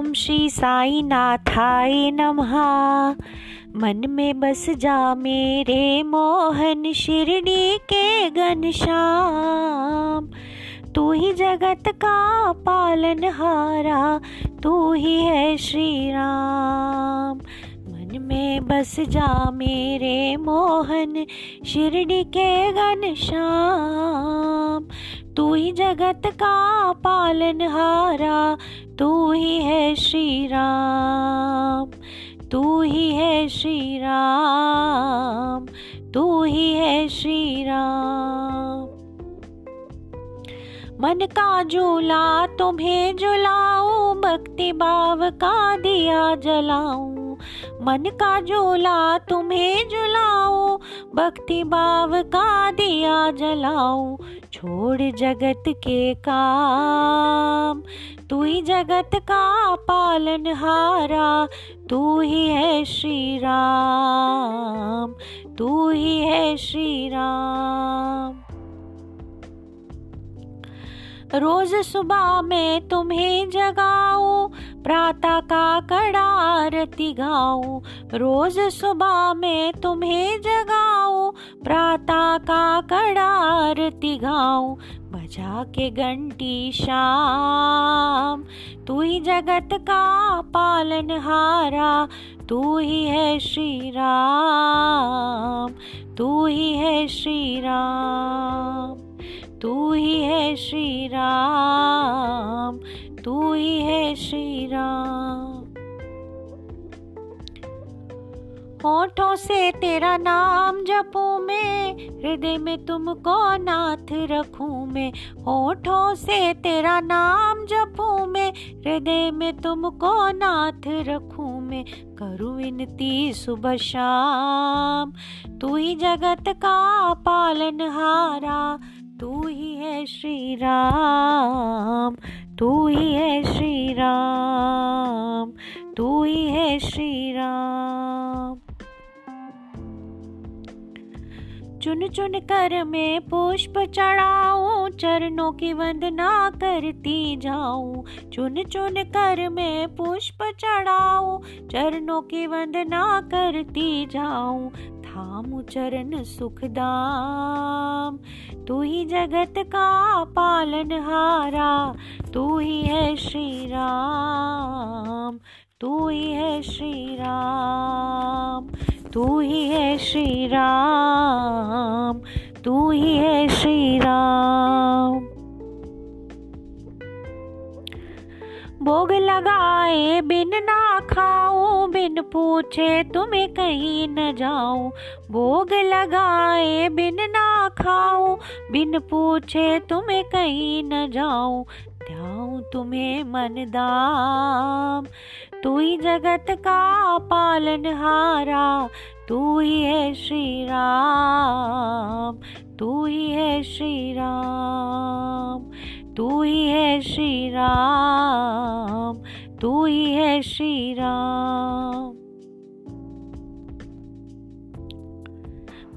ओम श्री साई नाथाय नमः मन में बस जा मेरे मोहन, शिरडी के घनश्याम तू ही जगत का पालनहारा तू ही है श्री राम। मन में बस जा मेरे मोहन, शिरडी के घनश्याम तू ही जगत का पालनहारा तू ही है श्री राम तू ही है श्री राम तू ही है श्री राम मन का झूला तुम्हें झुलाऊं, भक्ति भाव का दिया जलाऊं। मन का झूला तुम्हें झुलाऊं, भक्ति भाव का दिया जलाऊं। छोड़ जगत के काम। तू ही जगत का पालन हारा, तू ही है श्री राम तू ही है श्री राम रोज सुबह मैं तुम्हें जगाऊं, प्रातः का कड़ा आरती गाऊं। रोज सुबह मैं तुम्हें जगाऊं, प्रातः का कड़ा आरती गाऊं। बजा के घंटी शाम, तू ही जगत का पालन हारा, तू ही है श्री राम, तू ही है श्री राम। तू ही है श्री राम तू ही है श्री राम होठों से तेरा नाम जपूं मैं, हृदय में तुमको नाथ रखूँ मैं। होठों से तेरा नाम जपूं मैं, हृदय में तुमको नाथ रखूँ मैं। करूँ विनती सुबह शाम, तू ही जगत का पालनहारा तू ही है श्री राम तू ही है श्री राम तू ही है श्री राम चुन चुन कर मैं पुष्प चढ़ाऊं, चरणों की वंदना करती जाऊँ। चुन चुन कर मैं पुष्प चढ़ाऊं, चरणों की वंदना करती जाऊँ। थामू चरण सुखदाम। तू ही जगत का पालन हारा, तू ही है श्री राम तू ही है श्री राम तू ही है श्री राम तू ही है श्री राम भोग लगाए, बिन ना खाऊं, बिन पूछे तुम्हें कहीं न जाऊँ। भोग लगाए, बिन ना खाऊं, बिन पूछे तुम्हें कहीं न जाऊँ। त्याऊं तुम्हें मन दाम, तू ही जगत का पालन हारा, तू ही है श्री राम, तू ही है श्री राम, तू ही है श्री राम। तू ही है श्री राम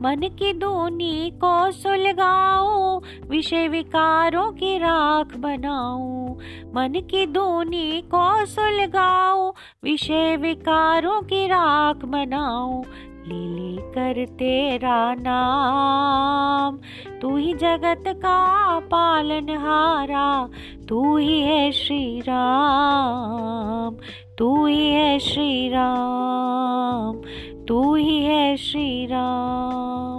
मन की दूनी को सुलगाओ विषय विकारों की राख बनाओ मन की दूनी को सुलगाओ विषय विकारों की राख बनाऊँ। ले ले कर तेरा नाम। तू ही जगत का पालनहारा तू ही है श्री राम तू ही है श्री राम तू ही है श्री राम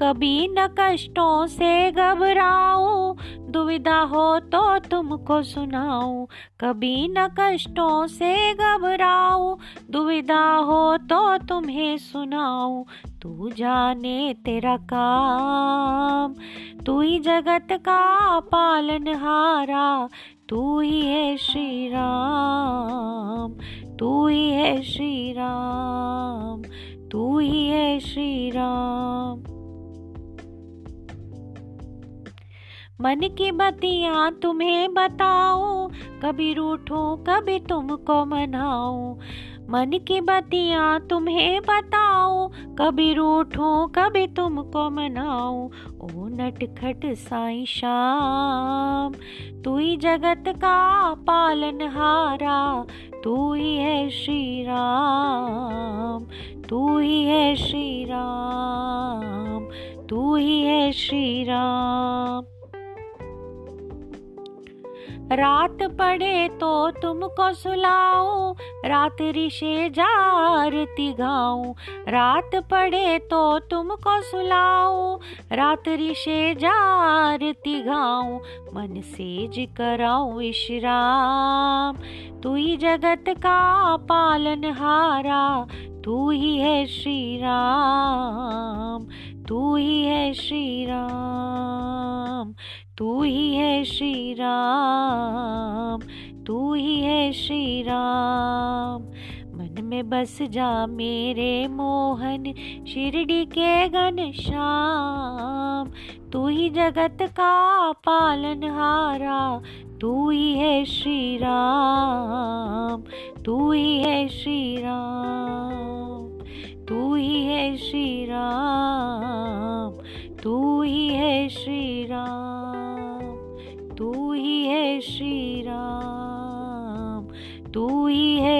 कभी न कष्टों से घबराऊं। दुविधा हो तो तुमको सुनाऊं। कभी न कष्टों से घबराऊं। दुविधा हो तो तुम्हें सुनाऊं। तू जाने तेरा काम। तू ही जगत का पालनहारा। तू ही है श्री राम तू ही है श्री राम तू ही है श्री राम मन की बतियाँ तुम्हें बताओ कभी रूठो, कभी तुमको मनाओ मन की बतियाँ तुम्हें बताओ कभी रूठो, कभी तुमको मनाओ ओ नटखट साई शाम तू ही जगत का पालनहारा तू ही है श्री राम, तू ही है श्री राम, तू ही है श्री राम। रात पड़े तो तुमको सुलाऊं रात ऋषे जारती गाऊं। रात पड़े तो तुमको सुलाऊं रात ऋषे जारती गाऊं। मन सेज कराऊं विश्राम, तू ही जगत का पालन हारा, तू ही है श्री राम तू ही है श्री राम तू ही है श्री राम तू ही है श्री राम मन में बस जा मेरे मोहन, शिरडी के घन श्याम। तू ही जगत का पालनहारा तू ही है श्री राम तू ही है श्री राम तू ही है श्री राम तू ही है श्री राम श्री राम। तू ही है